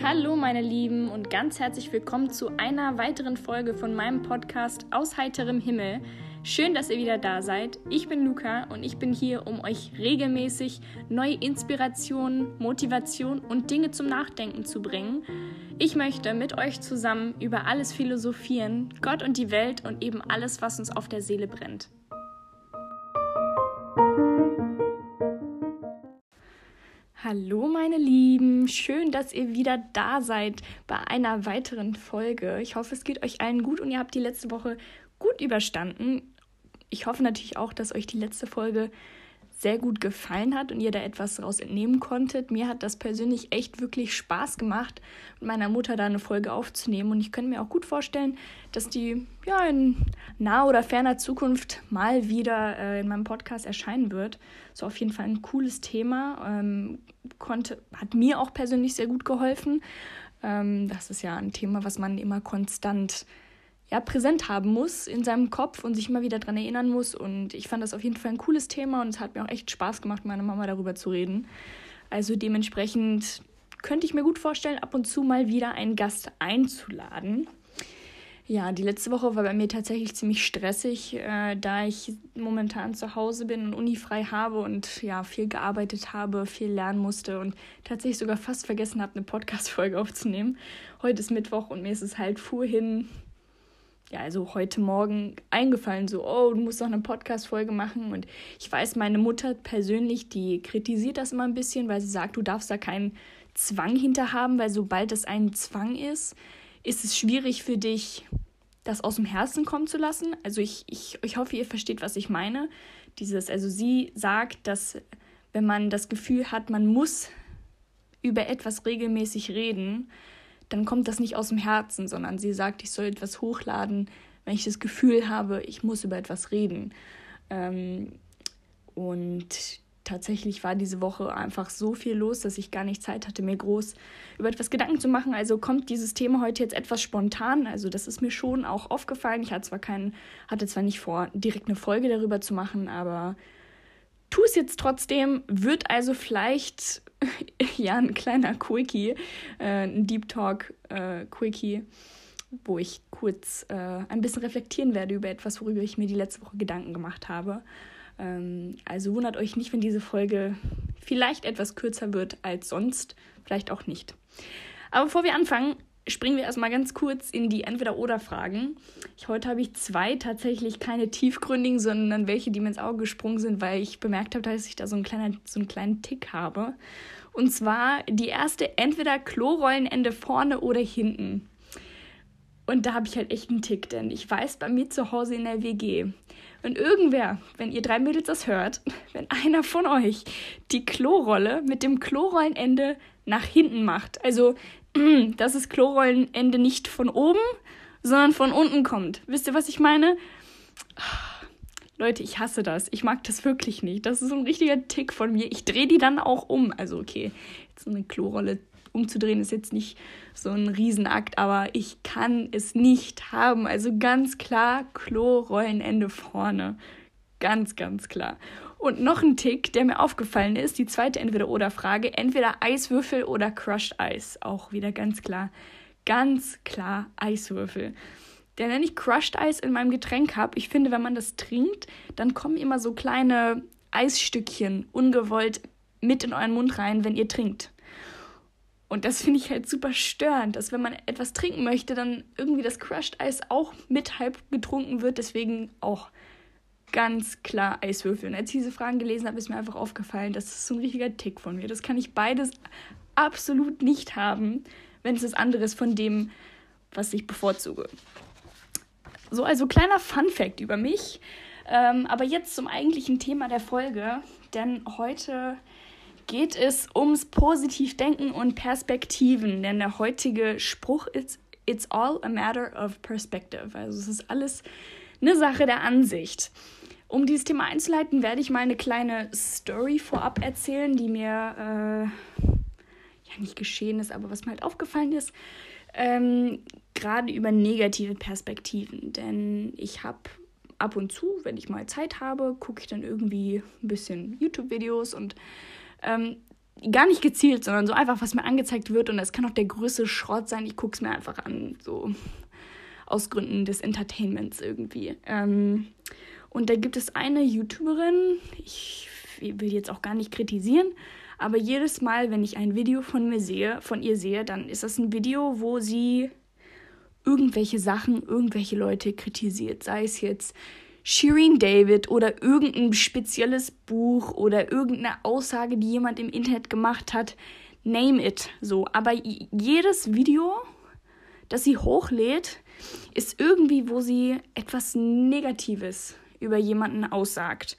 Hallo meine Lieben und ganz herzlich willkommen zu einer weiteren Folge von meinem Podcast Aus heiterem Himmel. Schön, dass ihr wieder da seid. Ich bin Luca und ich bin hier, um euch regelmäßig neue Inspirationen, Motivation und Dinge zum Nachdenken zu bringen. Ich möchte mit euch zusammen über alles philosophieren, Gott und die Welt und eben alles, was uns auf der Seele brennt. Hallo meine Lieben, schön, dass ihr wieder da seid bei einer weiteren Folge. Ich hoffe, es geht euch allen gut und ihr habt die letzte Woche gut überstanden. Ich hoffe natürlich auch, dass euch die letzte Folge sehr gut gefallen hat und ihr da etwas daraus entnehmen konntet. Mir hat das persönlich echt wirklich Spaß gemacht, mit meiner Mutter da eine Folge aufzunehmen. Und ich könnte mir auch gut vorstellen, dass die ja in naher oder ferner Zukunft mal wieder äh, in meinem Podcast erscheinen wird. So auf jeden Fall ein cooles Thema. Ähm, konnte, hat mir auch persönlich sehr gut geholfen. Ähm, das ist ja ein Thema, was man immer konstant ja, präsent haben muss in seinem Kopf und sich immer wieder daran erinnern muss. Und ich fand das auf jeden Fall ein cooles Thema und es hat mir auch echt Spaß gemacht, meiner Mama darüber zu reden. Also dementsprechend könnte ich mir gut vorstellen, ab und zu mal wieder einen Gast einzuladen. Ja, die letzte Woche war bei mir tatsächlich ziemlich stressig, äh, da ich momentan zu Hause bin und Uni frei habe und ja, viel gearbeitet habe, viel lernen musste und tatsächlich sogar fast vergessen habe, eine Podcast-Folge aufzunehmen. Heute ist Mittwoch und mir ist es halt vorhin ja, also heute Morgen eingefallen, so, oh, du musst doch eine Podcast-Folge machen. Und ich weiß, meine Mutter persönlich, die kritisiert das immer ein bisschen, weil sie sagt, du darfst da keinen Zwang hinter haben, weil sobald es ein Zwang ist, ist es schwierig für dich, das aus dem Herzen kommen zu lassen. Also ich, ich, ich hoffe, ihr versteht, was ich meine. Dieses, also sie sagt, dass wenn man das Gefühl hat, man muss über etwas regelmäßig reden, dann kommt das nicht aus dem Herzen, sondern sie sagt, ich soll etwas hochladen, wenn ich das Gefühl habe, ich muss über etwas reden. Ähm, und tatsächlich war diese Woche einfach so viel los, dass ich gar nicht Zeit hatte, mir groß über etwas Gedanken zu machen. Also kommt dieses Thema heute jetzt etwas spontan. Also das ist mir schon auch aufgefallen. Ich hatte zwar keinen, hatte zwar nicht vor, direkt eine Folge darüber zu machen, aber tu es jetzt trotzdem. Wird also vielleicht ja, ein kleiner Quickie, äh, ein Deep Talk äh, Quickie, wo ich kurz äh, ein bisschen reflektieren werde über etwas, worüber ich mir die letzte Woche Gedanken gemacht habe. Ähm, also wundert euch nicht, wenn diese Folge vielleicht etwas kürzer wird als sonst, vielleicht auch nicht. Aber bevor wir anfangen, springen wir erstmal ganz kurz in die Entweder-Oder-Fragen. Heute habe ich zwei, tatsächlich keine tiefgründigen, sondern welche, die mir ins Auge gesprungen sind, weil ich bemerkt habe, dass ich da so, ein kleiner, so einen kleinen Tick habe. Und zwar die erste, entweder Klorollenende vorne oder hinten. Und da habe ich halt echt einen Tick, denn ich weiß bei mir zu Hause in der WG, wenn irgendwer, wenn ihr drei Mädels das hört, wenn einer von euch die Klorolle mit dem Klorollenende nach hinten macht, also dass das Klorollenende nicht von oben, sondern von unten kommt. Wisst ihr, was ich meine? Leute, ich hasse das. Ich mag das wirklich nicht. Das ist so ein richtiger Tick von mir. Ich drehe die dann auch um. Also, okay, jetzt so eine Klorolle umzudrehen ist jetzt nicht so ein Riesenakt, aber ich kann es nicht haben. Also ganz klar, Klorollenende vorne. Ganz, ganz klar. Und noch ein Tick, der mir aufgefallen ist, die zweite Entweder-Oder-Frage. Entweder Eiswürfel oder Crushed Eis. Auch wieder ganz klar. Ganz klar Eiswürfel. Denn wenn ich Crushed Eis in meinem Getränk habe, ich finde, wenn man das trinkt, dann kommen immer so kleine Eisstückchen ungewollt mit in euren Mund rein, wenn ihr trinkt. Und das finde ich halt super störend, dass wenn man etwas trinken möchte, dann irgendwie das Crushed Eis auch mit halb getrunken wird. Deswegen auch ganz klar Eiswürfel. Und als ich diese Fragen gelesen habe, ist mir einfach aufgefallen, das ist so ein richtiger Tick von mir. Das kann ich beides absolut nicht haben, wenn es das andere ist von dem, was ich bevorzuge. So, also kleiner Fun fact über mich. Ähm, aber jetzt zum eigentlichen Thema der Folge, denn heute geht es ums Positivdenken und Perspektiven, denn der heutige Spruch ist It's all a matter of perspective. Also es ist alles eine Sache der Ansicht. Um dieses Thema einzuleiten, werde ich mal eine kleine Story vorab erzählen, die mir äh, ja nicht geschehen ist, aber was mir halt aufgefallen ist. Ähm, Gerade über negative Perspektiven. Denn ich habe ab und zu, wenn ich mal Zeit habe, gucke ich dann irgendwie ein bisschen YouTube-Videos und ähm, gar nicht gezielt, sondern so einfach, was mir angezeigt wird. Und das kann auch der größte Schrott sein. Ich gucke es mir einfach an, so aus Gründen des Entertainments irgendwie. Ähm, und da gibt es eine YouTuberin, ich will jetzt auch gar nicht kritisieren, aber jedes Mal, wenn ich ein Video von mir sehe, von ihr sehe, dann ist das ein Video, wo sie irgendwelche Sachen, irgendwelche Leute kritisiert. Sei es jetzt Shireen David oder irgendein spezielles Buch oder irgendeine Aussage, die jemand im Internet gemacht hat. Name it. So. Aber jedes Video, das sie hochlädt, ist irgendwie, wo sie etwas Negatives über jemanden aussagt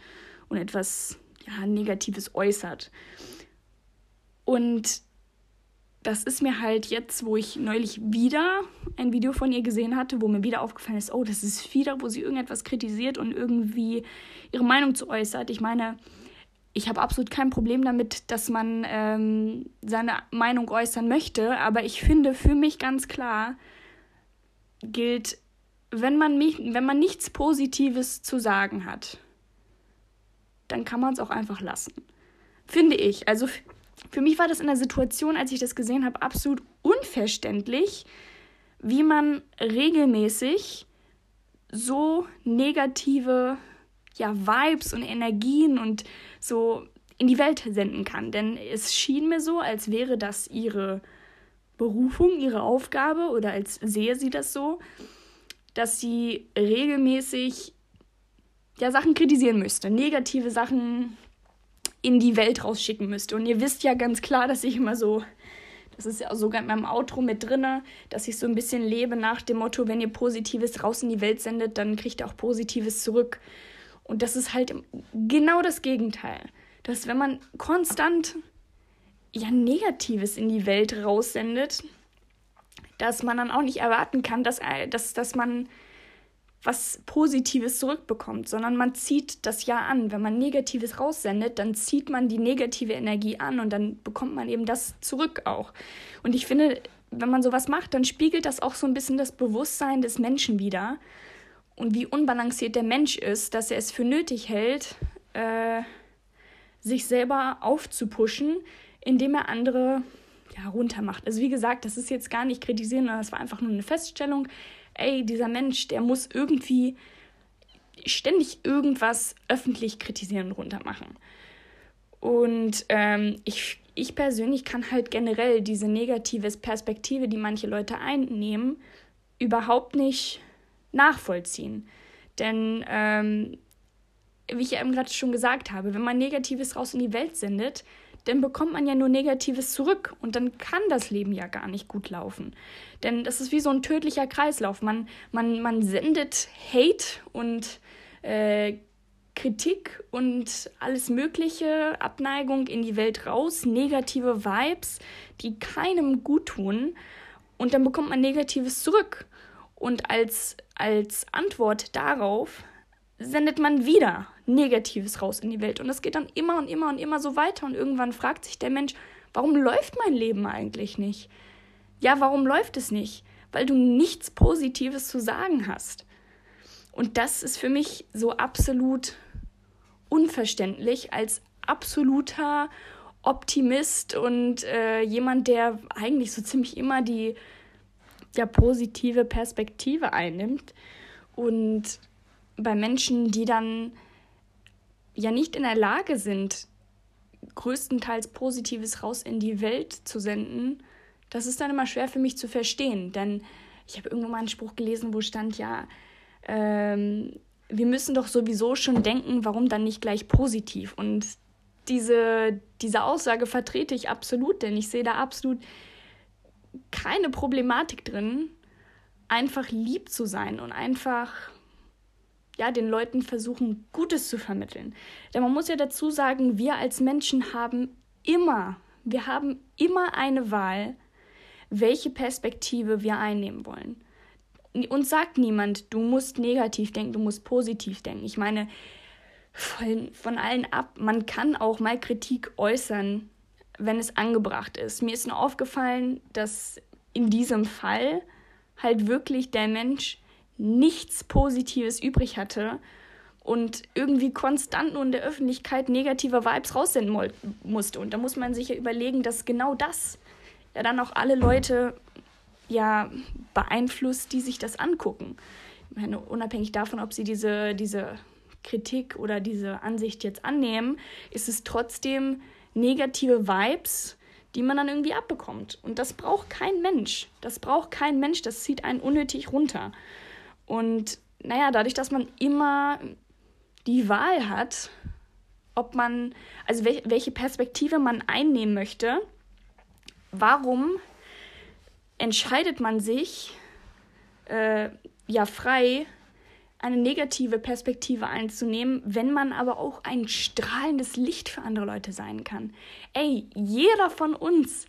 und etwas ja, Negatives äußert. Und das ist mir halt jetzt, wo ich neulich wieder ein Video von ihr gesehen hatte, wo mir wieder aufgefallen ist, oh, das ist wieder, wo sie irgendetwas kritisiert und irgendwie ihre Meinung zu äußert. Ich meine, ich habe absolut kein Problem damit, dass man ähm, seine Meinung äußern möchte, aber ich finde für mich ganz klar gilt, wenn man, mich, wenn man nichts Positives zu sagen hat, dann kann man es auch einfach lassen. Finde ich. Also für mich war das in der Situation, als ich das gesehen habe, absolut unverständlich, wie man regelmäßig so negative ja, Vibes und Energien und so in die Welt senden kann. Denn es schien mir so, als wäre das ihre Berufung, ihre Aufgabe oder als sehe sie das so, dass sie regelmäßig ja, Sachen kritisieren müsste, negative Sachen in die Welt rausschicken müsste. Und ihr wisst ja ganz klar, dass ich immer so, das ist ja sogar in meinem Outro mit drin, dass ich so ein bisschen lebe nach dem Motto, wenn ihr Positives raus in die Welt sendet, dann kriegt ihr auch Positives zurück. Und das ist halt genau das Gegenteil. Dass wenn man konstant ja Negatives in die Welt raussendet, dass man dann auch nicht erwarten kann, dass, dass, dass man was Positives zurückbekommt, sondern man zieht das ja an. Wenn man Negatives raussendet, dann zieht man die negative Energie an und dann bekommt man eben das zurück auch. Und ich finde, wenn man sowas macht, dann spiegelt das auch so ein bisschen das Bewusstsein des Menschen wider und wie unbalanciert der Mensch ist, dass er es für nötig hält, äh, sich selber aufzupuschen, indem er andere ja, runtermacht. Also wie gesagt, das ist jetzt gar nicht kritisieren, sondern das war einfach nur eine Feststellung ey, dieser Mensch, der muss irgendwie ständig irgendwas öffentlich kritisieren und runtermachen. Und ähm, ich, ich persönlich kann halt generell diese negative Perspektive, die manche Leute einnehmen, überhaupt nicht nachvollziehen. Denn, ähm, wie ich eben gerade schon gesagt habe, wenn man Negatives raus in die Welt sendet, dann bekommt man ja nur Negatives zurück und dann kann das Leben ja gar nicht gut laufen. Denn das ist wie so ein tödlicher Kreislauf. Man, man, man sendet Hate und äh, Kritik und alles Mögliche, Abneigung in die Welt raus, negative Vibes, die keinem gut tun und dann bekommt man Negatives zurück. Und als, als Antwort darauf sendet man wieder Negatives raus in die Welt. Und das geht dann immer und immer und immer so weiter. Und irgendwann fragt sich der Mensch, warum läuft mein Leben eigentlich nicht? Ja, warum läuft es nicht? Weil du nichts Positives zu sagen hast. Und das ist für mich so absolut unverständlich als absoluter Optimist und äh, jemand, der eigentlich so ziemlich immer die ja, positive Perspektive einnimmt. Und bei Menschen, die dann ja nicht in der Lage sind, größtenteils Positives raus in die Welt zu senden, das ist dann immer schwer für mich zu verstehen. Denn ich habe irgendwo mal einen Spruch gelesen, wo stand ja, ähm, wir müssen doch sowieso schon denken, warum dann nicht gleich positiv. Und diese, diese Aussage vertrete ich absolut, denn ich sehe da absolut keine Problematik drin, einfach lieb zu sein und einfach ja, den Leuten versuchen, Gutes zu vermitteln. Denn man muss ja dazu sagen, wir als Menschen haben immer, wir haben immer eine Wahl, welche Perspektive wir einnehmen wollen. Uns sagt niemand, du musst negativ denken, du musst positiv denken. Ich meine, von, von allen ab, man kann auch mal Kritik äußern, wenn es angebracht ist. Mir ist nur aufgefallen, dass in diesem Fall halt wirklich der Mensch nichts Positives übrig hatte und irgendwie konstant nur in der Öffentlichkeit negative Vibes raussenden musste. Und da muss man sich ja überlegen, dass genau das ja dann auch alle Leute ja beeinflusst, die sich das angucken. Ich meine, unabhängig davon, ob sie diese, diese Kritik oder diese Ansicht jetzt annehmen, ist es trotzdem negative Vibes, die man dann irgendwie abbekommt. Und das braucht kein Mensch. Das braucht kein Mensch. Das zieht einen unnötig runter. Und naja, dadurch, dass man immer die Wahl hat, ob man, also welche Perspektive man einnehmen möchte, warum entscheidet man sich äh, ja frei, eine negative Perspektive einzunehmen, wenn man aber auch ein strahlendes Licht für andere Leute sein kann. Ey, jeder von uns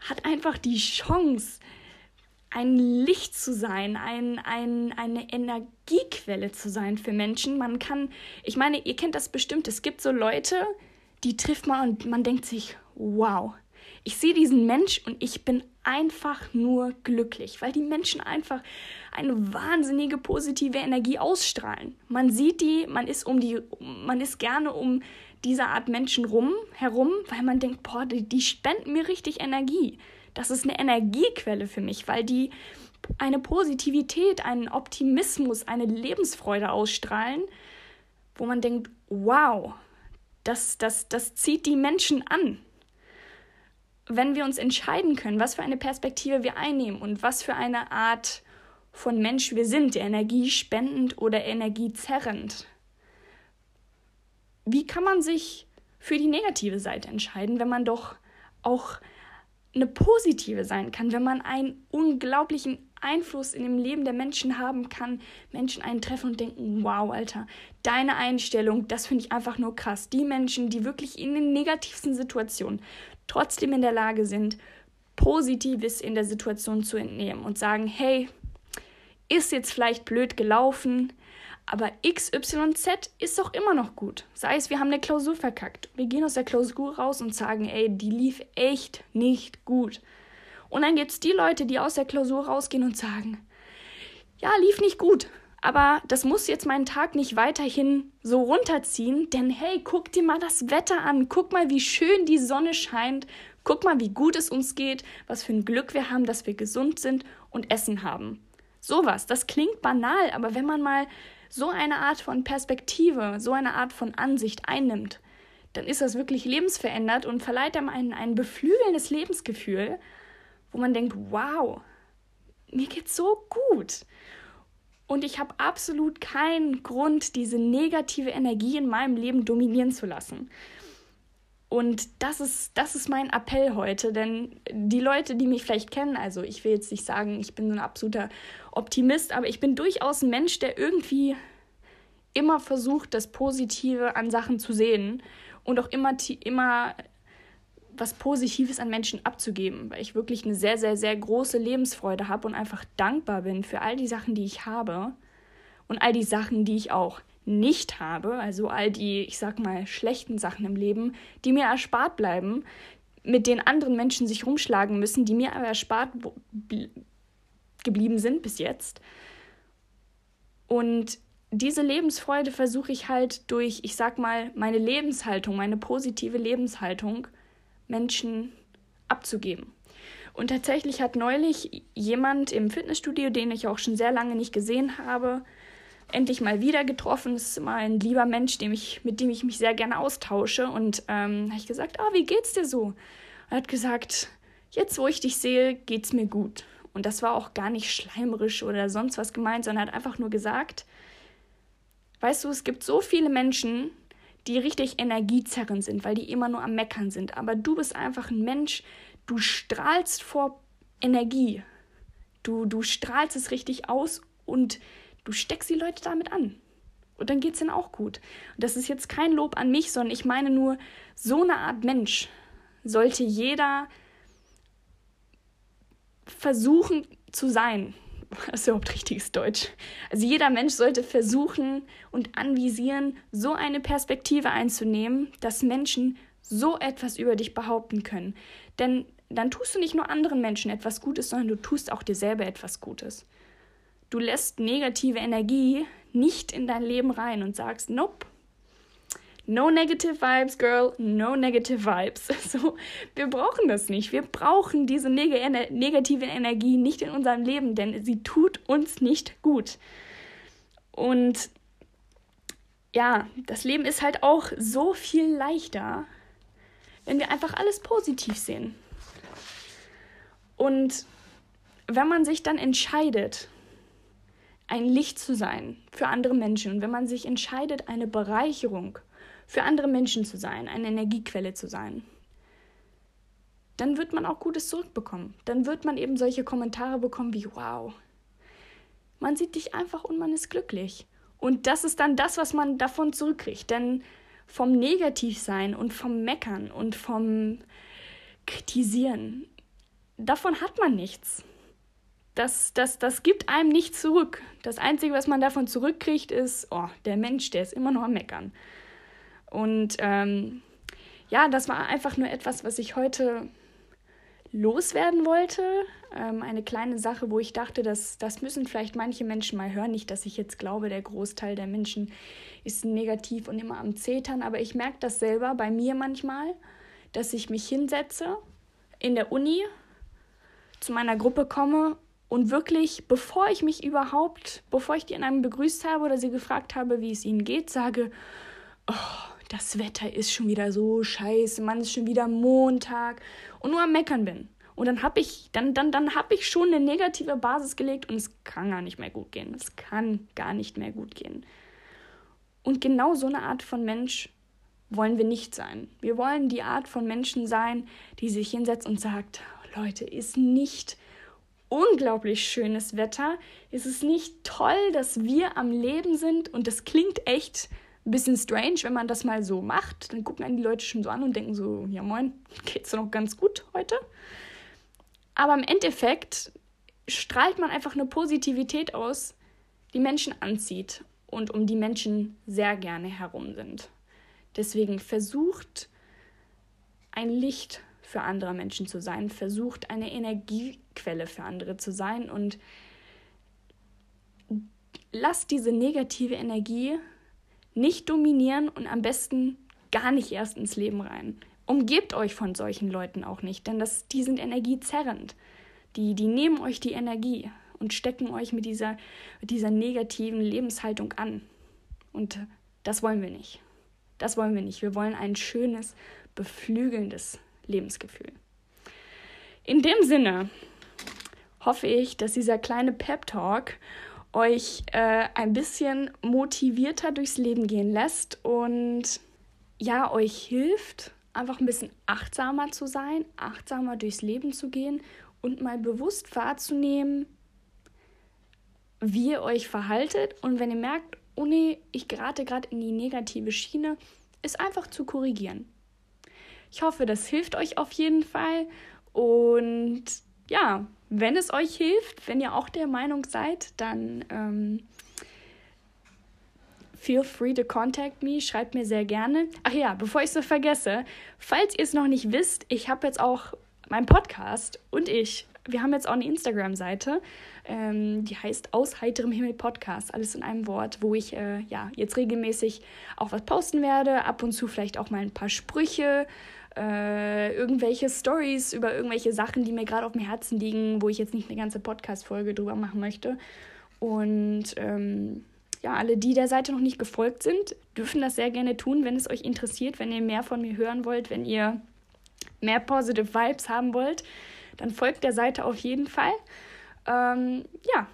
hat einfach die Chance, ein Licht zu sein, ein, ein, eine Energiequelle zu sein für Menschen. Man kann, ich meine, ihr kennt das bestimmt, es gibt so Leute, die trifft man und man denkt sich, wow, ich sehe diesen Mensch und ich bin einfach nur glücklich, weil die Menschen einfach eine wahnsinnige positive Energie ausstrahlen. Man sieht die, man ist um die, man ist gerne um diese Art Menschen rum, herum, weil man denkt, boah, die, die spenden mir richtig Energie. Das ist eine Energiequelle für mich, weil die eine Positivität, einen Optimismus, eine Lebensfreude ausstrahlen, wo man denkt, wow, das, das, das zieht die Menschen an. Wenn wir uns entscheiden können, was für eine Perspektive wir einnehmen und was für eine Art von Mensch wir sind, energiespendend oder energiezerrend, wie kann man sich für die negative Seite entscheiden, wenn man doch auch eine positive sein kann, wenn man einen unglaublichen Einfluss in dem Leben der Menschen haben kann, Menschen einen treffen und denken, wow, Alter, deine Einstellung, das finde ich einfach nur krass. Die Menschen, die wirklich in den negativsten Situationen trotzdem in der Lage sind, Positives in der Situation zu entnehmen und sagen, hey, ist jetzt vielleicht blöd gelaufen, aber XYZ ist doch immer noch gut. Sei es, wir haben eine Klausur verkackt. Wir gehen aus der Klausur raus und sagen, ey, die lief echt nicht gut. Und dann gibt es die Leute, die aus der Klausur rausgehen und sagen, ja, lief nicht gut. Aber das muss jetzt meinen Tag nicht weiterhin so runterziehen, denn hey, guck dir mal das Wetter an, guck mal, wie schön die Sonne scheint, guck mal, wie gut es uns geht, was für ein Glück wir haben, dass wir gesund sind und Essen haben. Sowas, das klingt banal, aber wenn man mal so eine Art von Perspektive, so eine Art von Ansicht einnimmt, dann ist das wirklich lebensverändert und verleiht einem ein, ein beflügelndes Lebensgefühl, wo man denkt, wow, mir geht's so gut. Und ich habe absolut keinen Grund, diese negative Energie in meinem Leben dominieren zu lassen. Und das ist, das ist mein Appell heute, denn die Leute, die mich vielleicht kennen, also ich will jetzt nicht sagen, ich bin so ein absoluter Optimist, aber ich bin durchaus ein Mensch, der irgendwie immer versucht, das Positive an Sachen zu sehen und auch immer, immer was Positives an Menschen abzugeben, weil ich wirklich eine sehr, sehr, sehr große Lebensfreude habe und einfach dankbar bin für all die Sachen, die ich habe und all die Sachen, die ich auch nicht habe, also all die, ich sag mal, schlechten Sachen im Leben, die mir erspart bleiben, mit denen anderen Menschen sich rumschlagen müssen, die mir aber erspart geblieben sind bis jetzt. Und diese Lebensfreude versuche ich halt durch, ich sag mal, meine Lebenshaltung, meine positive Lebenshaltung Menschen abzugeben. Und tatsächlich hat neulich jemand im Fitnessstudio, den ich auch schon sehr lange nicht gesehen habe, endlich mal wieder getroffen. Das ist immer ein lieber Mensch, dem ich, mit dem ich mich sehr gerne austausche. Und ähm, habe ich gesagt, ah, wie geht's dir so? Er hat gesagt, jetzt wo ich dich sehe, geht's mir gut. Und das war auch gar nicht schleimerisch oder sonst was gemeint, sondern er hat einfach nur gesagt, weißt du, es gibt so viele Menschen, die richtig energiezerrend sind, weil die immer nur am Meckern sind. Aber du bist einfach ein Mensch, du strahlst vor Energie. Du, du strahlst es richtig aus und du steckst die Leute damit an. Und dann geht es denen auch gut. Und das ist jetzt kein Lob an mich, sondern ich meine nur, so eine Art Mensch sollte jeder versuchen zu sein. Was ist überhaupt richtiges Deutsch? Also jeder Mensch sollte versuchen und anvisieren, so eine Perspektive einzunehmen, dass Menschen so etwas über dich behaupten können. Denn dann tust du nicht nur anderen Menschen etwas Gutes, sondern du tust auch dir selber etwas Gutes. Du lässt negative Energie nicht in dein Leben rein und sagst, nope, no negative vibes, girl, no negative vibes. So, wir brauchen das nicht. Wir brauchen diese neg negative Energie nicht in unserem Leben, denn sie tut uns nicht gut. Und ja, das Leben ist halt auch so viel leichter, wenn wir einfach alles positiv sehen. Und wenn man sich dann entscheidet, ein Licht zu sein für andere Menschen und wenn man sich entscheidet, eine Bereicherung für andere Menschen zu sein, eine Energiequelle zu sein, dann wird man auch Gutes zurückbekommen. Dann wird man eben solche Kommentare bekommen wie, wow, man sieht dich einfach und man ist glücklich. Und das ist dann das, was man davon zurückkriegt. Denn vom Negativsein und vom Meckern und vom Kritisieren, davon hat man nichts. Das, das, das gibt einem nichts zurück. Das Einzige, was man davon zurückkriegt, ist, oh, der Mensch, der ist immer noch am Meckern. Und ähm, ja, das war einfach nur etwas, was ich heute loswerden wollte. Ähm, eine kleine Sache, wo ich dachte, dass das müssen vielleicht manche Menschen mal hören. Nicht, dass ich jetzt glaube, der Großteil der Menschen ist negativ und immer am Zetern, aber ich merke das selber bei mir manchmal, dass ich mich hinsetze in der Uni, zu meiner Gruppe komme und wirklich, bevor ich mich überhaupt, bevor ich die in einem begrüßt habe oder sie gefragt habe, wie es ihnen geht, sage, oh, das Wetter ist schon wieder so scheiße, man ist schon wieder Montag und nur am Meckern bin. Und dann habe ich, dann, dann, dann habe ich schon eine negative Basis gelegt und es kann gar nicht mehr gut gehen. Es kann gar nicht mehr gut gehen. Und genau so eine Art von Mensch wollen wir nicht sein. Wir wollen die Art von Menschen sein, die sich hinsetzt und sagt, Leute, ist nicht unglaublich schönes Wetter. Ist es nicht toll, dass wir am Leben sind? Und das klingt echt ein bisschen strange, wenn man das mal so macht. Dann gucken einen die Leute schon so an und denken so, ja moin, geht's noch ganz gut heute? Aber im Endeffekt strahlt man einfach eine Positivität aus, die Menschen anzieht und um die Menschen sehr gerne herum sind. Deswegen versucht ein Licht für andere Menschen zu sein, versucht eine Energiequelle für andere zu sein und lasst diese negative Energie nicht dominieren und am besten gar nicht erst ins Leben rein. Umgebt euch von solchen Leuten auch nicht, denn das, die sind energiezerrend. Die, die nehmen euch die Energie und stecken euch mit dieser, mit dieser negativen Lebenshaltung an. Und das wollen wir nicht. Das wollen wir nicht. Wir wollen ein schönes, beflügelndes Lebensgefühl. In dem Sinne hoffe ich, dass dieser kleine Pep Talk euch äh, ein bisschen motivierter durchs Leben gehen lässt und ja, euch hilft, einfach ein bisschen achtsamer zu sein, achtsamer durchs Leben zu gehen und mal bewusst wahrzunehmen, wie ihr euch verhaltet. Und wenn ihr merkt, oh nee, ich gerate gerade in die negative Schiene, ist einfach zu korrigieren. Ich hoffe, das hilft euch auf jeden Fall. Und ja, wenn es euch hilft, wenn ihr auch der Meinung seid, dann ähm, feel free to contact me, schreibt mir sehr gerne. Ach ja, bevor ich es so vergesse, falls ihr es noch nicht wisst, ich habe jetzt auch meinen Podcast und ich, wir haben jetzt auch eine Instagram-Seite, ähm, die heißt Aus heiterem Himmel Podcast, alles in einem Wort, wo ich äh, ja jetzt regelmäßig auch was posten werde, ab und zu vielleicht auch mal ein paar Sprüche äh, irgendwelche Stories über irgendwelche Sachen, die mir gerade auf dem Herzen liegen, wo ich jetzt nicht eine ganze Podcast-Folge drüber machen möchte. Und ähm, ja, alle, die der Seite noch nicht gefolgt sind, dürfen das sehr gerne tun, wenn es euch interessiert, wenn ihr mehr von mir hören wollt, wenn ihr mehr Positive Vibes haben wollt, dann folgt der Seite auf jeden Fall. Ähm, ja,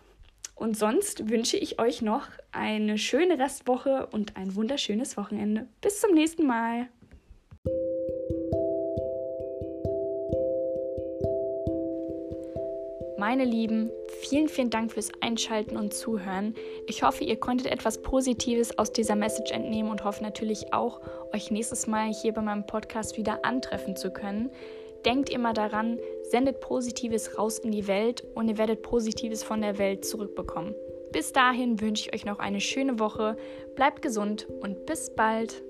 und sonst wünsche ich euch noch eine schöne Restwoche und ein wunderschönes Wochenende. Bis zum nächsten Mal. Meine Lieben, vielen, vielen Dank fürs Einschalten und Zuhören. Ich hoffe, ihr konntet etwas Positives aus dieser Message entnehmen und hoffe natürlich auch, euch nächstes Mal hier bei meinem Podcast wieder antreffen zu können. Denkt immer daran, sendet Positives raus in die Welt und ihr werdet Positives von der Welt zurückbekommen. Bis dahin wünsche ich euch noch eine schöne Woche, bleibt gesund und bis bald.